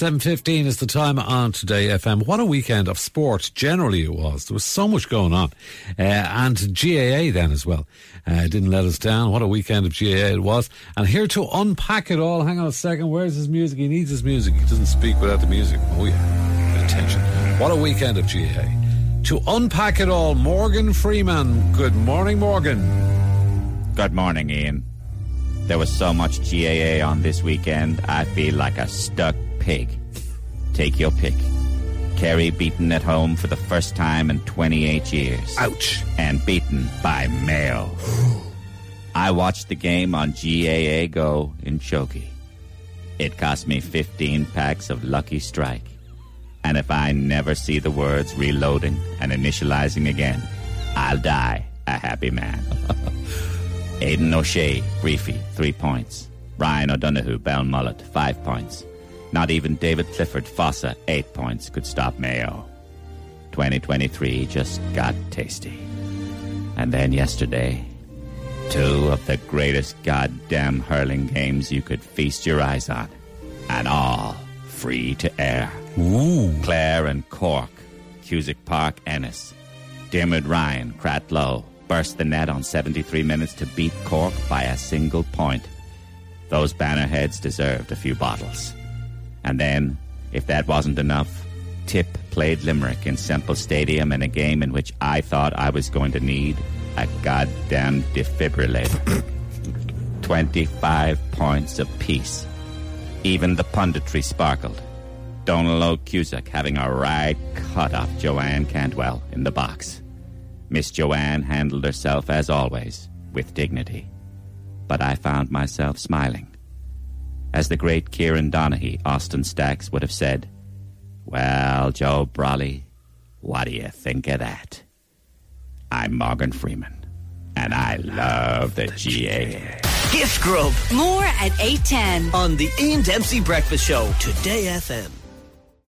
7.15 is the time on Today FM. What a weekend of sport generally it was. There was so much going on. Uh, and GAA then as well. Uh, didn't let us down. What a weekend of GAA it was. And here to unpack it all, hang on a second, where's his music? He needs his music. He doesn't speak without the music. Oh yeah, attention. What a weekend of GAA. To unpack it all, Morgan Freeman. Good morning, Morgan. Good morning, Ian. There was so much GAA on this weekend, I feel like a stuck pig. Take your pick. Kerry beaten at home for the first time in 28 years. Ouch. And beaten by Mayo. I watched the game on GAA Go in Choki. It cost me 15 packs of Lucky Strike. And if I never see the words reloading and initializing again, I'll die a happy man. Aidan O'Shea, Breaffy, three points. Ryan O'Donoghue, Belmullet, five points. Not even David Clifford Fossa, eight points, could stop Mayo. 2023 just got tasty. And then yesterday, two of the greatest goddamn hurling games you could feast your eyes on. And all free to air. Ooh. Clare and Cork, Cusack Park, Ennis. Diarmuid Ryan, Cratloe, burst the net on 73 minutes to beat Cork by a single point. Those bannerheads deserved a few bottles. And then, if that wasn't enough, Tip played Limerick in Semple Stadium in a game in which I thought I was going to need a goddamn defibrillator. 25 points apiece. Even the punditry sparkled. Donal Óg Cusack having a right cut off Joanne Cantwell in the box. Miss Joanne handled herself as always, with dignity. But I found myself smiling. As the great Kieran Donaghy, Austin Stacks, would have said, Well, Joe Brolly, what do you think of that? I'm Morgan Freeman, and I love the GA. Gift Grub More at 810. on the Ian Dempsey Breakfast Show. Today FM.